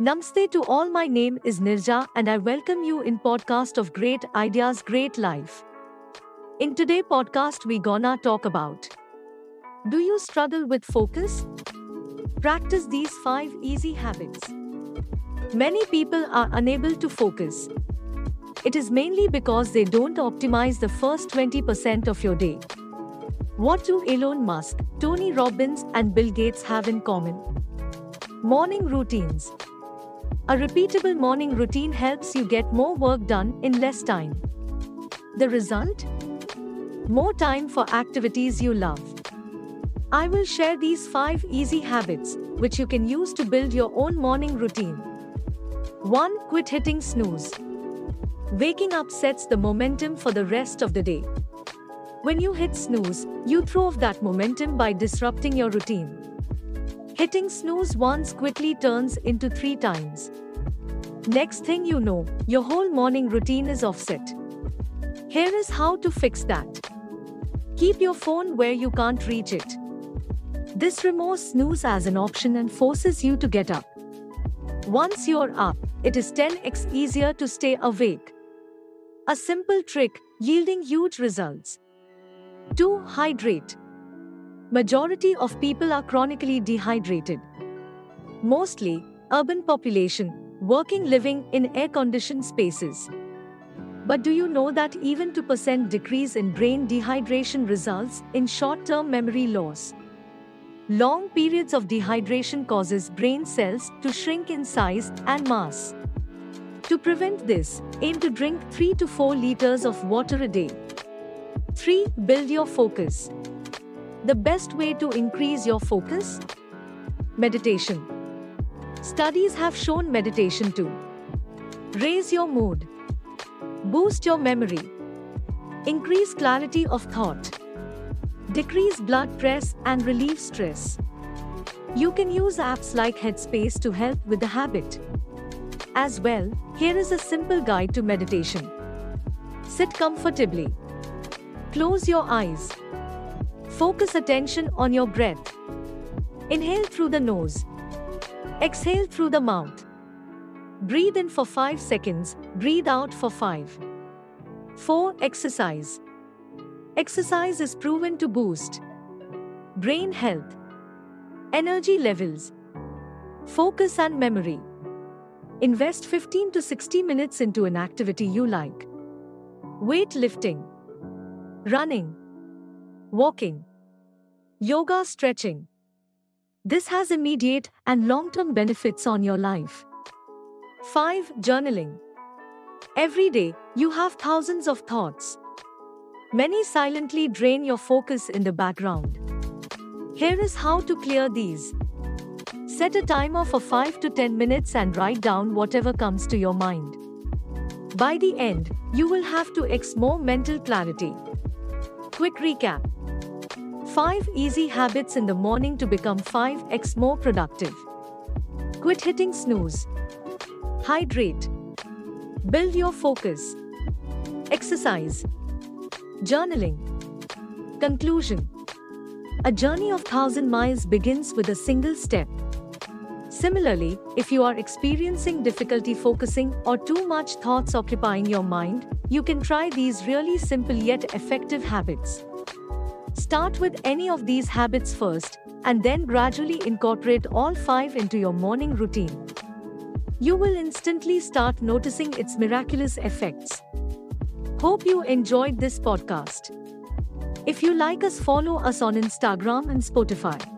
Namaste to all. My name is Nirja and I welcome you in podcast of Great Ideas Great Life. In today podcast we gonna talk about Do you struggle with focus? Practice these 5 easy habits. Many people are unable to focus. It is mainly because they don't optimize the first 20% of your day. What do Elon Musk, Tony Robbins, and Bill Gates have in common? Morning routines. A repeatable morning routine helps you get more work done in less time. The result? More time for activities you love. I will share these 5 easy habits which you can use to build your own morning routine. 1. Quit hitting snooze. Waking up sets the momentum for the rest of the day. When you hit snooze, you throw off that momentum by disrupting your routine. Hitting snooze once quickly turns into three times. Next thing you know, your whole morning routine is offset. Here is how to fix that. Keep your phone where you can't reach it. This removes snooze as an option and forces you to get up. Once you're up, it is 10x easier to stay awake. A simple trick, yielding huge results. 2. Hydrate. Majority of people are chronically dehydrated. Mostly, urban population, working living in air-conditioned spaces. But do you know that even 2% decrease in brain dehydration results in short-term memory loss? Long periods of dehydration causes brain cells to shrink in size and mass. To prevent this, aim to drink 3 to 4 liters of water a day. 3. Build your focus. The best way to increase your focus? Meditation. Studies have shown meditation to raise your mood, boost your memory, increase clarity of thought, decrease blood pressure, and relieve stress. You can use apps like Headspace to help with the habit. As well, here is a simple guide to meditation. Sit comfortably. Close your eyes. Focus attention on your breath. Inhale through the nose. Exhale through the mouth. Breathe in for 5 seconds, breathe out for 5. 4. Exercise. Exercise is proven to boost brain health, energy levels, focus, and memory. Invest 15 to 60 minutes into an activity you like. Weightlifting, running, walking, yoga, stretching. This has immediate and long term benefits on your life. 5. Journaling. Every day, you have thousands of thoughts. Many silently drain your focus in the background. Here is how to clear these. Set a timer for 5 to 10 minutes and write down whatever comes to your mind. By the end, you will have to X more mental clarity. Quick recap 5 easy habits in the morning to become 5x more productive. Quit hitting snooze. Hydrate. Build your focus. Exercise. Journaling. Conclusion A journey of thousand miles begins with a single step. Similarly, if you are experiencing difficulty focusing or too much thoughts occupying your mind, you can try these really simple yet effective habits. Start with any of these habits first, and then gradually incorporate all five into your morning routine. You will instantly start noticing its miraculous effects. Hope you enjoyed this podcast. If you like us, follow us on Instagram and Spotify.